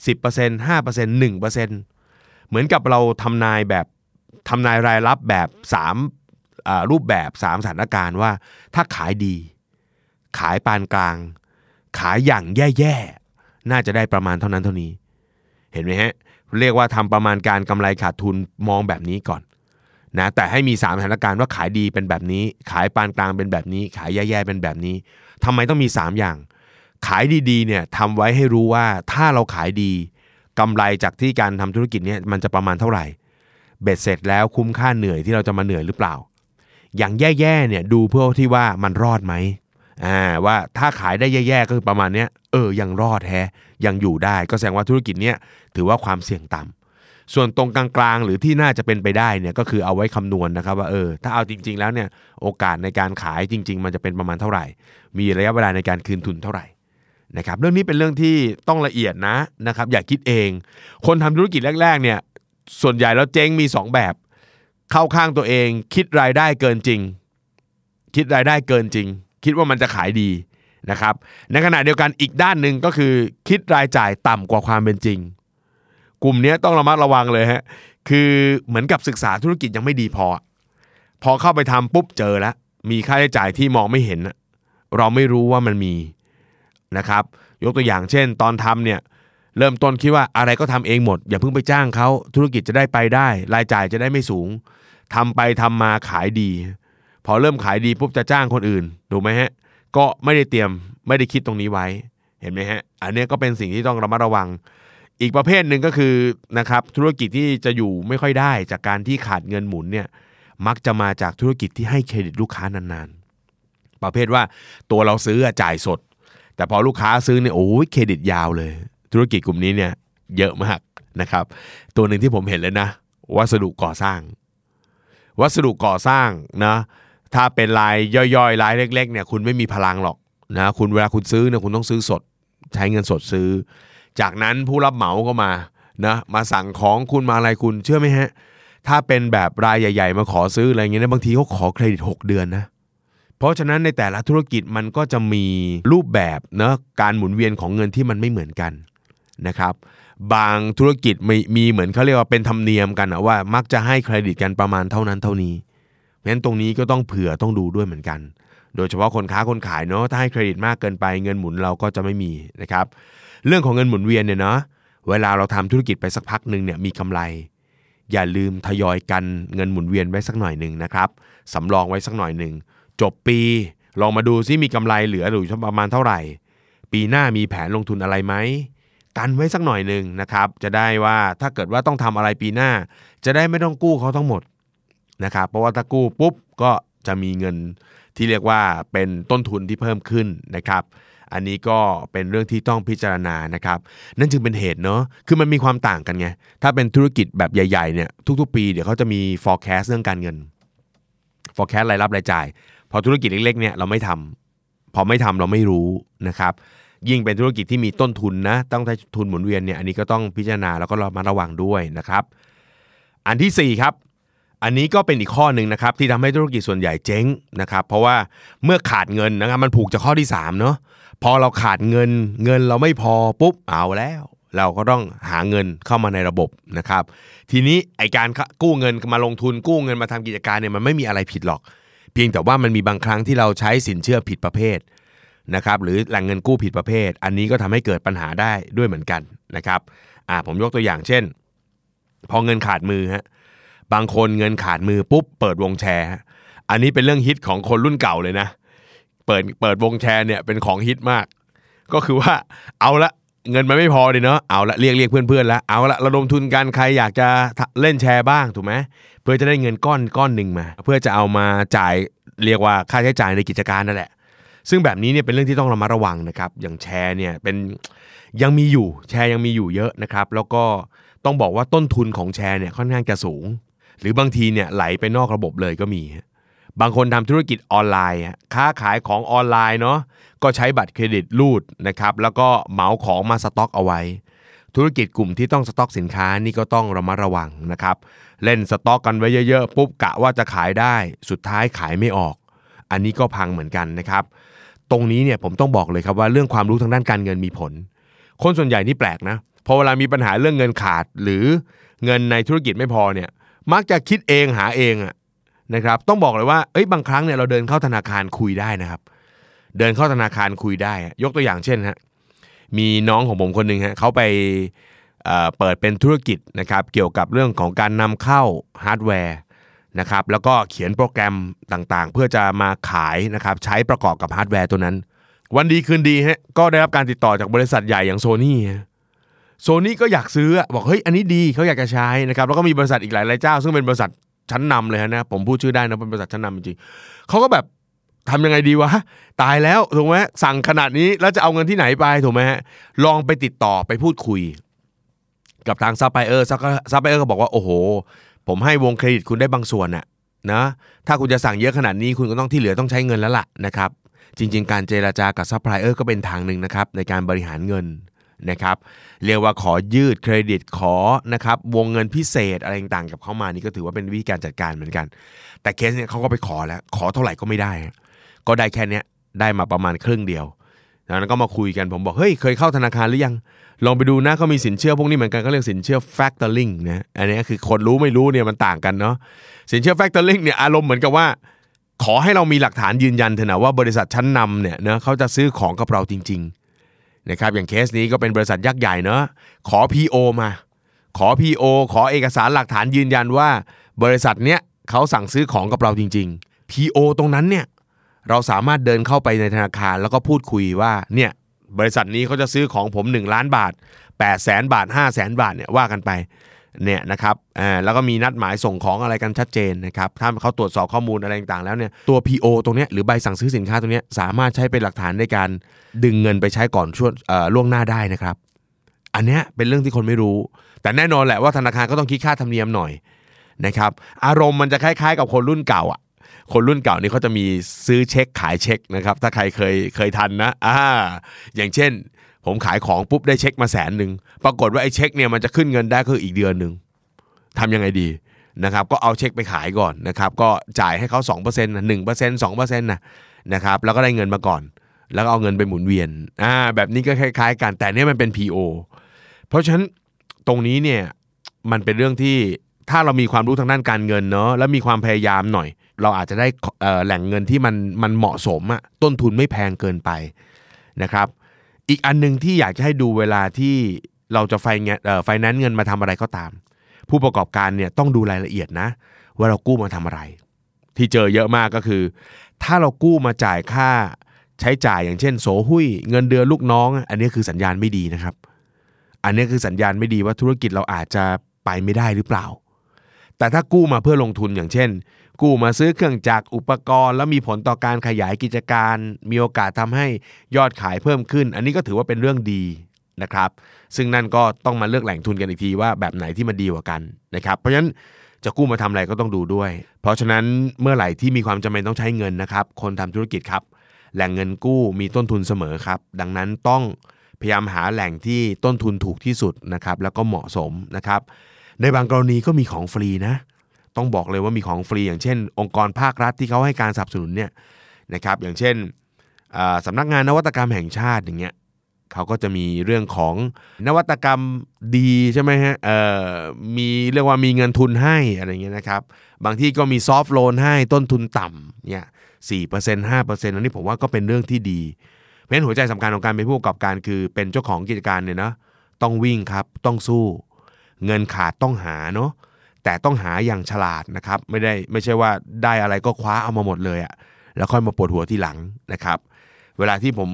สิบเปอร์เซ็นห้าเปอร์เซ็นหนึ่งเปอร์เซ็นเหมือนกับเราทำนายแบบทำนายรายรับแบบสามรูปแบบสามสถานการณ์ว่า ถ้าขายดี ขายปานกลาง ขายอย่างแย่ๆน่าจะได้ประมาณเท่านั้นเท่านี้ เห็นไหมฮะเรียกว่าทำประมาณการกำไรขาดทุนมองแบบนี้ก่อน นะแต่ให้มี 3 สถานการณ์ว่าขายดีเป็นแบบนี้ ขายปานกลางเป็นแบบนี้ ขายแย่ๆเป็นแบบนี้ทำไมต้องมี 3 อย่าง ขายดีๆเนี่ยทำไว้ให้รู้ว่าถ้าเราขายดีกำไรจากที่การทำธุรกิจเนี่ยมันจะประมาณเท่าไหร่ เบ็ดเสร็จแล้วคุ้มค่าเหนื่อยที่เราจะมาเหนื่อยหรือเปล่า อย่างแย่ๆเนี่ยดูเพื่อที่ว่ามันรอดไหมอ่าว่าถ้าขายได้แย่ๆก็คือประมาณเนี้ยเออยังรอดแฮยังอยู่ได้ ก็แสดงว่าธุรกิจเนี้ยถือว่าความเสี่ยงต่ำ ส่วนตรงกลางๆ หรือที่น่าจะเป็นไปได้เนี่ยก็คือเอาไว้คำนวณนะครับว่าเออถ้าเอาจริง ๆ แล้วเนี่ยโอกาสในการขายจริง ๆ มันจะเป็นประมาณเท่าไหร่ มีระยะเวลาในการคืนทุนเท่าไหร่นะครับเรื่องนี้เป็นเรื่องที่ต้องละเอียดนะนะครับอย่าคิดเอง คนทำธุรกิจแรกๆเนี่ยส่วนใหญ่แล้วเจ๊งมี 2 แบบ เข้าข้างตัวเอง คิดรายได้เกินจริง คิดรายได้เกินจริง คิดว่ามันจะขายดีนะครับในขณะเดียวกันอีกด้านหนึ่งก็คือ คิดรายจ่ายต่ำกว่าความเป็นจริง กลุ่มนี้ต้องระมัดระวังเลยฮะคือเหมือนกับศึกษาธุรกิจยังไม่ดีพอ พอเข้าไปทำปุ๊บเจอแล้วมีค่าใช้จ่ายที่มองไม่เห็น เราไม่รู้ว่ามันมีนะครับ ยกตัวอย่างเช่น ตอนทำเนี่ยเริ่มต้นคิดว่าอะไรก็ทำเองหมด อย่าเพิ่งไปจ้างเขาธุรกิจจะได้ไปได้ รายจ่ายจะได้ไม่สูงทำไปทำมาขายดี พอเริ่มขายดีปุ๊บจะจ้างคนอื่นถูกไหมฮะก็ไม่ได้เตรียมไม่ได้คิดตรงนี้ไว้เห็นไหมฮะอันนี้ก็เป็นสิ่งที่ต้องระมัดระวัง อีกประเภทหนึ่งก็คือนะครับธุรกิจที่จะอยู่ไม่ค่อยได้จากการที่ขาดเงินหมุนเนี่ยมักจะมาจากธุรกิจที่ให้เครดิตลูกค้านานๆ ประเภทว่าตัวเราซื้อจ่ายสด แต่พอลูกค้าซื้อเนี่ยโอ้ยเครดิตยาวเลย ธุรกิจกลุ่มนี้เนี่ยเยอะมากนะครับ ตัวหนึ่งที่ผมเห็นเลยนะ วัสดุก่อสร้าง วัสดุก่อสร้างนะถ้าเป็นลายย่อยๆลายเล็ก ๆ เนี่ยคุณไม่มีพลังหรอกนะคุณเวลาคุณซื้อเนี่ยคุณต้องซื้อสด ใช้เงินสดซื้อ จากนั้นผู้รับเหมาก็มานะมาสั่งของคุณมาอะไรคุณเชื่อไหมฮะ ถ้าเป็นแบบรายใหญ่ ๆ มาขอซื้ออะไรเงี้ยนะบางทีเขาขอเครดิต 6 เดือนนะเพราะฉะนั้นในแต่ละธุรกิจมันก็จะมีรูปแบบเนะการหมุนเวียนของเงินที่มันไม่เหมือนกันนะครับบางธุรกิจมีมีเหมือนเขาเรียกว่าเป็นธรรมเนียมกันนะว่ามักจะให้เครดิตกันประมาณเท่านั้นเท่านี้เพราะฉะนั้นตรงนี้ก็ต้องเผื่อต้องดูด้วยเหมือนกัน โดยเฉพาะคนค้าคนขายเนาะถ้าให้เครดิตมากเกินไปเงินหมุนเราก็จะไม่มีนะครับ เรื่องของเงินหมุนเวียนเนี่ยเนาะเวลาเราทำธุรกิจไปสักพักหนึ่งเนี่ยมีกำไร อย่าลืมทยอยกันเงินหมุนเวียนไว้สักหน่อยหนึ่งนะครับสำรองไว้สักหน่อยหนึ่งจบปี ลองมาดูซิมีกำไรเหลืออยู่ประมาณเท่าไหร่ ปีหน้ามีแผนลงทุนอะไรไหมกันไว้สักหน่อยหนึ่งนะครับ จะได้ว่าถ้าเกิดว่าต้องทำอะไรปีหน้า จะได้ไม่ต้องกู้เขาทั้งหมดนะครับเพราะว่าถ้ากู้ปุ๊บก็จะมีเงินที่เรียกว่าเป็นต้นทุนที่เพิ่มขึ้นนะครับ อันนี้ก็เป็นเรื่องที่ต้องพิจารณานะครับ นั่นจึงเป็นเหตุเนาะคือมันมีความต่างกันไง ถ้าเป็นธุรกิจแบบใหญ่ๆเนี่ยทุกๆ ปีเดี๋ยวเขาจะมี forecast เรื่องการเงิน forecast รายรับรายจ่าย พอธุรกิจเล็กๆเนี่ยเราไม่ทำพอไม่ทำเราไม่รู้นะครับยิ่งเป็นธุรกิจที่มีต้นทุนนะต้องใช้ทุนหมุนเวียนเนี่ยอันนี้ก็ต้องพิจารณาแล้วก็ระมัดระวังด้วยนะครับ อันที่4ครับอันนี้ก็เป็นอีกข้อหนึ่งนะครับที่ทำให้ธุรกิจส่วนใหญ่เจ๊งนะครับ เพราะว่าเมื่อขาดเงินนะครับมันผูกจากข้อที่3เนาะ พอเราขาดเงิน เงินเราไม่พอปุ๊บเอาแล้ว เราก็ต้องหาเงินเข้ามาในระบบนะครับ ทีนี้ไอการกู้เงินมาลงทุนกู้เงินมาทำกิจการเนี่ยมันไม่มีอะไรผิดหรอก เพียงแต่ว่ามันมีบางครั้งที่เราใช้สินเชื่อผิดประเภทนะครับหรือแหล่งเงินกู้ผิดประเภท อันนี้ก็ทำให้เกิดปัญหาได้ด้วยเหมือนกันนะครับอ่าผมยกตัวอย่างเช่น พอเงินขาดมือฮะบางคนเงินขาดมือปุ๊บเปิดวงแชร์ อันนี้เป็นเรื่องฮิตของคนรุ่นเก่าเลยนะ เปิดเปิดวงแชร์เนี่ยเป็นของฮิตมาก ก็คือว่าเอาละเงินมันไม่พอเลยเนาะเอาละเรียกเรียกเพื่อนๆแล้วเอาละระดมทุนกันใครอยากจะเล่นแชร์บ้างถูกไหมเพื่อจะได้เงินก้อนก้อนหนึ่งมา เพื่อจะเอามาจ่ายเรียกว่าค่าใช้จ่ายในกิจการนั่นแหละ ซึ่งแบบนี้เนี่ยเป็นเรื่องที่ต้องระมัดระวังนะครับ อย่างแชร์เนี่ยเป็นยังมีอยู่แชร์ยังมีอยู่เยอะนะครับ แล้วก็ต้องบอกว่าต้นทุนของแชร์เนี่ยค่อนข้างจะสูง หรือบางทีเนี่ยไหลไปนอกระบบเลยก็มี บางคนทำธุรกิจออนไลน์ ค้าขายของออนไลน์เนาะก็ใช้บัตรเครดิตรูดนะครับแล้วก็เหมาของมาสต็อกเอาไว้ ธุรกิจกลุ่มที่ต้องสต็อกสินค้านี่ก็ต้องระมัดระวังนะครับ เล่นสต็อกกันไว้เยอะๆปุ๊บกะว่าจะขายได้ สุดท้ายขายไม่ออก อันนี้ก็พังเหมือนกันนะครับ ตรงนี้เนี่ยผมต้องบอกเลยครับว่าเรื่องความรู้ทางด้านการเงินมีผล คนส่วนใหญ่นี่แปลกนะพอเวลามีปัญหาเรื่องเงินขาดหรือเงินในธุรกิจไม่พอเนี่ยมักจะคิดเองหาเองอะ นะครับต้องบอกเลยว่าเอ้ยบางครั้งเนี่ยเราเดินเข้าธนาคารคุยได้นะครับ เดินเข้าธนาคารคุยได้ ยกตัวอย่างเช่นฮะมีน้องของผมคนหนึ่งฮะเขาไปเปิดเป็นธุรกิจนะครับเกี่ยวกับเรื่องของการนำเข้าฮาร์ดแวร์นะครับแล้วก็เขียนโปรแกรมต่างๆ เพื่อจะมาขายนะครับใช้ประกอบกับฮาร์ดแวร์ตัวนั้น วันดีคืนดีฮะก็ได้รับการติดต่อจากบริษัทใหญ่อย่างโซนี่โซนี่ก็อยากซื้อบอกเฮ้ยอันนี้ดีเขาอยากจะใช้นะครับแล้วก็มีบริษัทอีกหลายๆเจ้า ซึ่งเป็นบริษัท ชั้นนำเลยนะ ผมพูดชื่อได้นะเป็นบริษัทชั้นนำจริงเขาก็แบบทำยังไงดีวะ ตายแล้วถูกไหมสั่งขนาดนี้แล้วจะเอาเงินที่ไหนไปถูกไหมฮะลองไปติดต่อไปพูดคุย กับทางซัพพลายเออร์ซัพพลายเออร์ก็บอกว่าโอ้โห ผมให้วงเครดิตคุณได้บางส่วนน่ะนะถ้าคุณจะสั่งเยอะขนาดนี้คุณก็ต้องที่เหลือต้องใช้เงินแล้วล่ะนะครับจริง ๆ การเจราจากับซัพพลายเออร์ก็เป็นทางหนึ่งนะครับในการบริหารเงิน นะครับเรียกว่าขอยืดเครดิตขอนะครับวงเงินพิเศษอะไรต่างๆกับเขามานี่ก็ถือว่าเป็นวิธีการจัดการเหมือนกัน แต่เคสเนี่ยเขาก็ไปขอแล้ว ขอเท่าไหร่ก็ไม่ได้ ก็ได้แค่เนี้ยได้มาประมาณครึ่งเดียวแล้วก็มาคุยกันผมบอกเฮ้ยเคยเข้าธนาคารหรือยัง ลองไปดูนะเขามีสินเชื่อพวกนี้เหมือนกันก็เรียกสินเชื่อ factoring นะอันนี้คือคนรู้ไม่รู้เนี่ยมันต่างกันเนาะสินเชื่อ factoring เนี่ยอารมณ์เหมือนกับว่าขขอให้เรามีหลักฐานยืนยันเถอะนะว่าบริษัทชั้นนำเนี่ยเนะเขาจะซื้อของกับเราจริง ๆ นะครับอย่างเคสนี้ก็เป็นบริษัทยักษ์ใหญ่เนาะขอ PO มา ขอ PO ขอเอกสารหลักฐานยืนยันว่า บริษัทเนี้ยเขาสั่งซื้อของกับเราจริง ๆ PO ตรงนั้นเนี่ยเราสามารถเดินเข้าไปในธนาคารแล้วก็พูดคุยว่าเนี่ยบริษัทนี้เขาจะซื้อของผม 1 ล้านบาท8 0 0แสนบาท 5 0 0แสนบาทเนี่ยว่ากันไป เนี่ยนะครับอ่าแล้วก็มีนัดหมายส่งของอะไรกันชัดเจนนะครับถ้าเขาตรวจสอบข้อมูลอะไรต่างๆแล้วเนี่ยตัว PO ตรงเนี้ยหรือใบสั่งซื้อสินค้าตรงเนี้ยสามารถใช้เป็นหลักฐานในการดึงเงินไปใช้ก่อนช่วงเอ่อล่วงหน้าได้นะครับอันเนี้ยเป็นเรื่องที่คนไม่รู้ แต่แน่นอนแหละว่าธนาคารก็ต้องคิดค่าธรรมเนียมหน่อยนะครับอารมณ์มันจะคล้ายๆ กับคนรุ่นเก่าอะคนรุ่นเก่านี่เขาจะมีซื้อเช็คขายเช็คนะครับถ้าใครเคยเคยทันนะอ่าอย่างเช่น ผมขายของปุ๊บได้เช็คมาแสนหนึ่งปรากฏว่าไอ้เช็คเนี่ยมันจะขึ้นเงินได้คืออีกเดือนหนึ่งทำยังไงดีนะครับก็เอาเช็คไปขายก่อนนะครับก็จ่ายให้เขา2%นะ1% 2%นะนะครับแล้วก็ได้เงินมาก่อน แล้วก็เอาเงินไปหมุนเวียนอ่าแบบนี้ก็คล้ายๆกันแต่เนี่ยมันเป็น PO เพราะฉะนั้นตรงนี้เนี่ยมันเป็นเรื่องที่ถ้าเรามีความรู้ทางด้านการเงินเนาะแล้วมีความพยายามหน่อย เราอาจจะได้แหล่งเงินที่มันมันเหมาะสมอะต้นทุนไม่แพงเกินไปนะครับ อีกอันหนึงที่อยากจะให้ดูเวลาที่เราจะไฟเงินไฟแนนซ์เงินมาทำอะไรก็ตาม ผู้ประกอบการเนี่ยต้องดูรายละเอียดนะ ว่าเรากู้มาทำอะไร ที่เจอเยอะมากก็คือ ถ้าเรากู้มาจ่ายค่าใช้จ่ายอย่างเช่น โสหุ้ยเงินเดือนลูกน้อง อันนี้คือสัญญาณไม่ดีนะครับ อันนี้คือสัญญาณไม่ดีว่าธุรกิจเราอาจจะไปไม่ได้หรือเปล่า แต่ถ้ากู้มาเพื่อลงทุนอย่างเช่น กู้มาซื้อเครื่องจักรอุปกรณ์ แล้วมีผลต่อการขยายกิจการ มีโอกาสทำให้ยอดขายเพิ่มขึ้น อันนี้ก็ถือว่าเป็นเรื่องดีนะครับ ซึ่งนั่นก็ต้องมาเลือกแหล่งทุนกันอีกทีว่าแบบไหนที่มันดีกว่ากันนะครับ เพราะฉะนั้นจะกู้มาทำอะไรก็ต้องดูด้วย เพราะฉะนั้นเมื่อไหร่ที่มีความจำเป็นต้องใช้เงินนะครับ คนทำธุรกิจครับ แหล่งเงินกู้มีต้นทุนเสมอครับ ดังนั้นต้องพยายามหาแหล่งที่ต้นทุนถูกที่สุดนะครับ แล้วก็เหมาะสมนะครับ ในบางกรณีก็มีของฟรีนะ ต้องบอกเลยว่ามีของฟรี อย่างเช่น องค์กรภาครัฐที่เขาให้การสนับสนุนเนี่ยนะครับอย่างเช่นสำนักงานนวัตกรรมแห่งชาติอย่างเงี้ยเขาก็จะมีเรื่องของนวัตกรรมดีใช่ไหมฮะมีเรียกว่ามีเงินทุนให้อะไรเงี้ยนะครับบางที่ก็มีซอฟท์โลนให้ต้นทุนต่ำเนี่ยสี่เปอร์เซ็นต์ห้าเปอร์เซ็นต์อันนี้ผมว่าก็เป็นเรื่องที่ดี เพราะฉะนั้นหัวใจสำคัญของการเป็นผู้ประกอบการคือเป็นเจ้าของกิจการเนี่ยนะต้องวิ่งครับต้องสู้ เงินขาดต้องหาเนาะ แต่ต้องหาอย่างฉลาดนะครับ ไม่ได้ไม่ใช่ว่าได้อะไรก็คว้าเอามาหมดเลยอะแล้วค่อยมาปวดหัวทีหลังนะครับ เวลาที่ผม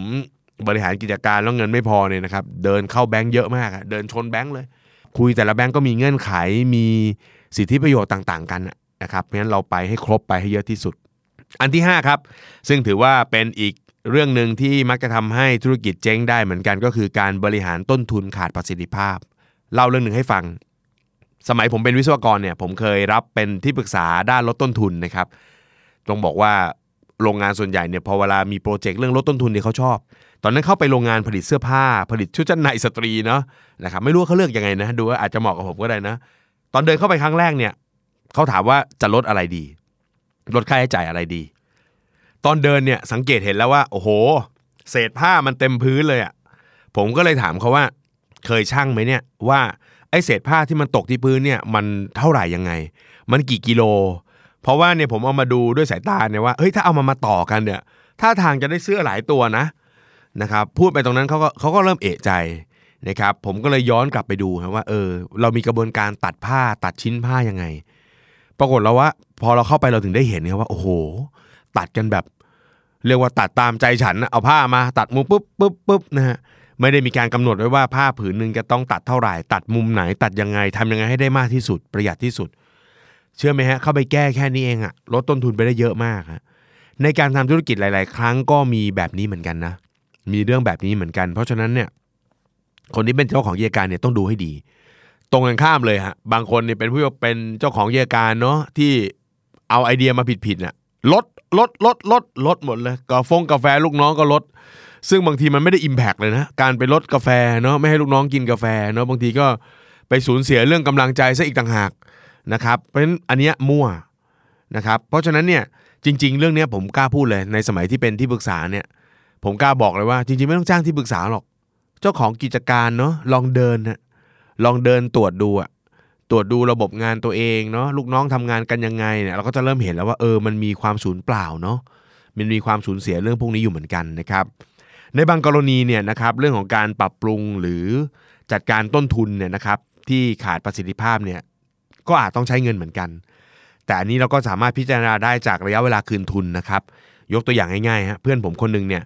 บริหารกิจการแล้วเงินไม่พอเนี่ยนะครับ เดินเข้าแบงค์เยอะมากเดินชนแบงค์เลย คุยแต่ละแบงค์ก็มีเงื่อนไขมีสิทธิประโยชน์ต่าง ๆ กันนะครับเพราะฉะนั้นเราไปให้ครบไปให้เยอะที่สุด อันที่ 5 ครับ ซึ่งถือว่าเป็นอีกเรื่องหนึ่งที่มักจะทำให้ธุรกิจเจ๊งได้เหมือนกันก็คือการบริหารต้นทุนขาดประสิทธิภาพเล่าเรื่องหนึ่งให้ฟัง สมัยผมเป็นวิศวกรเนี่ยผมเคยรับเป็นที่ปรึกษาด้านลดต้นทุนนะครับต้องบอกว่าโรงงานส่วนใหญ่เนี่ยพอเวลามีโปรเจกต์เรื่องลดต้นทุนเนี่ยเขาชอบ ตอนนั้นเข้าไปโรงงานผลิตเสื้อผ้า ผลิตชุดชั้นในสตรีเนาะนะครับไม่รู้เขาเลือกยังไงนะดูว่าอาจจะเหมาะกับผมก็ได้นะ ตอนเดินเข้าไปครั้งแรกเนี่ยเขาถามว่าจะลดอะไรดี ลดค่าใช้จ่ายอะไรดี ตอนเดินเนี่ยสังเกตเห็นแล้วว่า โอ้โห เศษผ้ามันเต็มพื้นเลยอะ่ะผมก็เลยถามเขาว่า เคยช่างไหมเนี่ยว่า ไอ้เศษผ้าที่มันตกที่พื้นเนี่ยมันเท่าไหร่ยังไง มันกี่กิโล เพราะว่าเนี่ยผมเอามาดูด้วยสายตาเนี่ยว่าเฮ้ยถ้าเอามามาต่อกันเนี่ยท่าทางจะได้เสื้อหลายตัวนะนะครับพูดไปตรงนั้นเขาก็เขาก็เริ่มเอะใจนะครับผมก็เลยย้อนกลับไปดูครับว่าเออเรามีกระบวนการตัดผ้าตัดชิ้นผ้ายังไง ปรากฏแล้วว่า พอเราเข้าไปเราถึงได้เห็นครับว่าโอ้โห ตัดกันแบบ เรียกว่าตัดตามใจฉันเอาผ้ามาตัดมุมปุ๊บปุ๊บปุ๊บนะฮะ ไม่ได้มีการกำหนดไว้ว่าผ้าผืนหนึ่งจะต้องตัดเท่าไหร่ ตัดมุมไหน ตัดยังไงทำยังไงให้ได้มากที่สุด ประหยัดที่สุด เชื่อไหมฮะ เข้าไปแก้แค่นี้เองอะลดต้นทุนไปได้เยอะมากฮะในการทำธุรกิจหลาย ๆ ครั้งก็มีแบบนี้เหมือนกันนะ มีเรื่องแบบนี้เหมือนกัน เพราะฉะนั้นเนี่ยคนที่เป็นเจ้าของกิจการเนี่ยต้องดูให้ดี ตรงกันข้ามเลยฮะบางคนเนี่ยเป็นผู้เป็นเจ้าของกิจการเนาะที่เอาไอเดียมาผิดๆน่ะลดลดลดลดลดหมดเลยกาฟงกาแฟลูกน้องก็ลด ซึ่งบางทีมันไม่ได้อิมแพกเลยนะ การไปลดกาแฟเนาะไม่ให้ลูกน้องกินกาแฟเนาะบางทีก็ไปสูญเสียเรื่องกำลังใจซะอีกต่างหากนะครับ เพราะฉะนั้นอันเนี้ยมั่วนะครับ เพราะฉะนั้นเนี่ยจริง ๆ เรื่องเนี้ยผมกล้าพูดเลยในสมัยที่เป็นที่ปรึกษาเนี่ย ผมกล้าบอกเลยว่า จริง ๆ ไม่ต้องจ้างที่ปรึกษาหรอก เจ้าของกิจการเนาะลองเดินนะลองเดินตรวจดูอะตรวจดูระบบงานตัวเองเนาะลูกน้องทำงานกันยังไงเนี่ยเราก็จะเริ่มเห็นแล้วว่าเออมันมีความสูญเปล่าเนาะมันมีความสูญเสียเรื่องพวกนี้อยู่เหมือนกันนะครับ ในบางกรณีเนี่ยนะครับเรื่องของการปรับปรุงหรือจัดการต้นทุนเนี่ยนะครับที่ขาดประสิทธิภาพเนี่ยก็อาจต้องใช้เงินเหมือนกัน แต่อันนี้เราก็สามารถพิจารณาได้จากระยะเวลาคืนทุนนะครับยกตัวอย่างง่ายๆฮะเพื่อนผมคนหนึงเนี่ย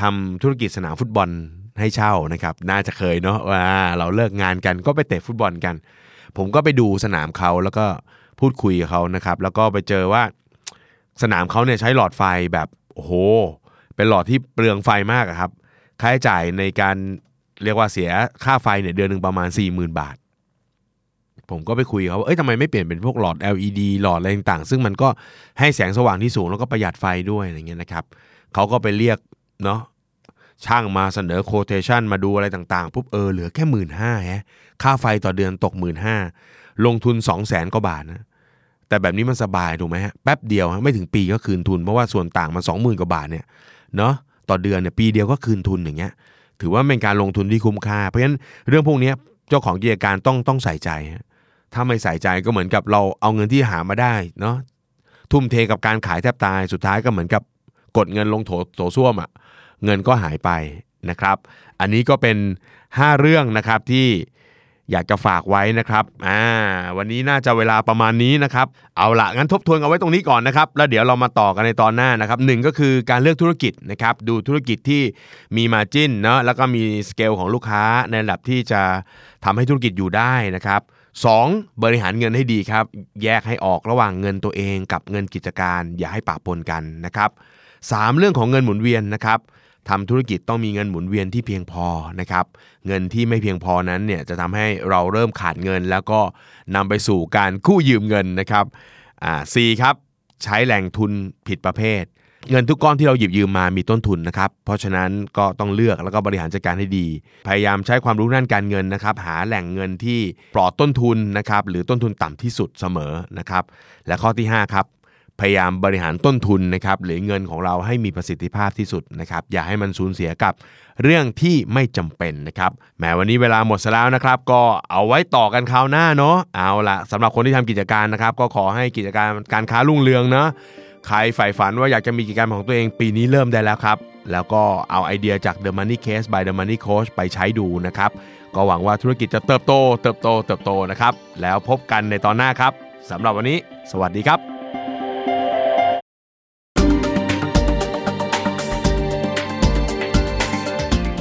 ทำธุรกิจสนามฟุตบอลให้เช่านะครับน่าจะเคยเนาะว่าเราเลิกงานกันก็ไปเตะฟุตบอลกัน ผมก็ไปดูสนามเขาแล้วก็พูดคุยกับเขานะครับ แล้วก็ไปเจอว่าสนามเขาเนี่ยใช้หลอดไฟแบบโอ้โห เป็นหลอดที่เปลืองไฟมากครับค่าใช้จ่ายในการเรียกว่าเสียค่าไฟเนี่ยเดือนหนึ่งประมาณ 40,000 บาท ผมก็ไปคุยเขาว่าเอ้ยทำไมไม่เปลี่ยนเป็นพวกหลอด LED หลอดอะไรต่างๆ ซึ่งมันก็ให้แสงสว่างที่สูงแล้วก็ประหยัดไฟด้วยอะไรเงี้ยนะครับเขาก็ไปเรียกเนาะช่างมาเสนอโคเทชันมาดูอะไรต่างๆปุ๊บเออเหลือแค่หมื่นห้าฮะค่าไฟต่อเดือนตกหมื่นห้าลงทุน 2 0 0แสนกว่าบาทนะแต่แบบนี้มันสบายถูกไหมฮะแป๊บเดียวฮะไม่ถึงปีก็คืนทุนเพราะว่าส่วนต่างมัน20,000กว่าบาทเนี่ย เนาะต่อเดือนเนี่ยปีเดียวก็คืนทุนอย่างเงี้ยถือว่าเป็นการลงทุนที่คุ้มค่า เพราะฉะนั้นเรื่องพวกนี้เจ้าของกิจการต้องต้องใส่ใจ ถ้าไม่ใส่ใจก็เหมือนกับเราเอาเงินที่หามาได้เนาะทุ่มเทกับการขายแทบตายสุดท้ายก็เหมือนกับกดเงินลงโถโถส้วมอะ่ะเงินก็หายไปนะครับ อันนี้ก็เป็น 5 เรื่องนะครับที่ อยากจะฝากไว้นะครับอ่าวันนี้น่าจะเวลาประมาณนี้นะครับเอาละงั้นทบทวนเอาไว้ตรงนี้ก่อนนะครับแล้วเดี๋ยวเรามาต่อกันในตอนหน้านะครับหนึ่งก็คือการเลือกธุรกิจนะครับดูธุรกิจที่มีมาจิ้นเนาะแล้วก็มีสเกลของลูกค้าในระดับที่จะทำให้ธุรกิจอยู่ได้นะครับสองบริหารเงินให้ดีครับ แยกให้ออกระหว่างเงินตัวเองกับเงินกิจการ อย่าให้ปะปนกันนะครับสามเรื่องของเงินหมุนเวียนนะครับ ทำธุรกิจต้องมีเงินหมุนเวียนที่เพียงพอนะครับ เงินที่ไม่เพียงพอนั้นเนี่ยจะทำให้เราเริ่มขาดเงิน แล้วก็นำไปสู่การกู้ยืมเงินนะครับอ่าสี่ครับใช้แหล่งทุนผิดประเภท เงินทุกก้อนที่เราหยิบยืมมามีต้นทุนนะครับ เพราะฉะนั้นก็ต้องเลือกแล้วก็บริหารจัดการให้ดี พยายามใช้ความรู้ด้านการเงินนะครับ หาแหล่งเงินที่ปลอดต้นทุนนะครับหรือต้นทุนต่ำที่สุดเสมอนะครับ และข้อที่ห้าครับ พยายามบริหารต้นทุนนะครับหรือเงินของเราให้มีประสิทธิภาพที่สุดนะครับอย่าให้มันสูญเสียกับเรื่องที่ไม่จำเป็นนะครับแหมวันนี้เวลาหมดซะแล้วนะครับ ก็เอาไว้ต่อกันคราวหน้าเนาะเอาละสำหรับคนที่ทำกิจการนะครับ ก็ขอให้กิจการการค้ารุ่งเรืองเนาะใครใฝ่ฝันว่าอยากจะมีกิจการของตัวเองปีนี้เริ่มได้แล้วครับแล้วก็เอาไอเดียจาก The Money Case by The Money Coach ไปใช้ดูนะครับ ก็หวังว่าธุรกิจจะเติบโต เติบโต เติบโตนะครับ แล้วพบกันในตอนหน้าครับสำหรับวันนี้ สวัสดีครับ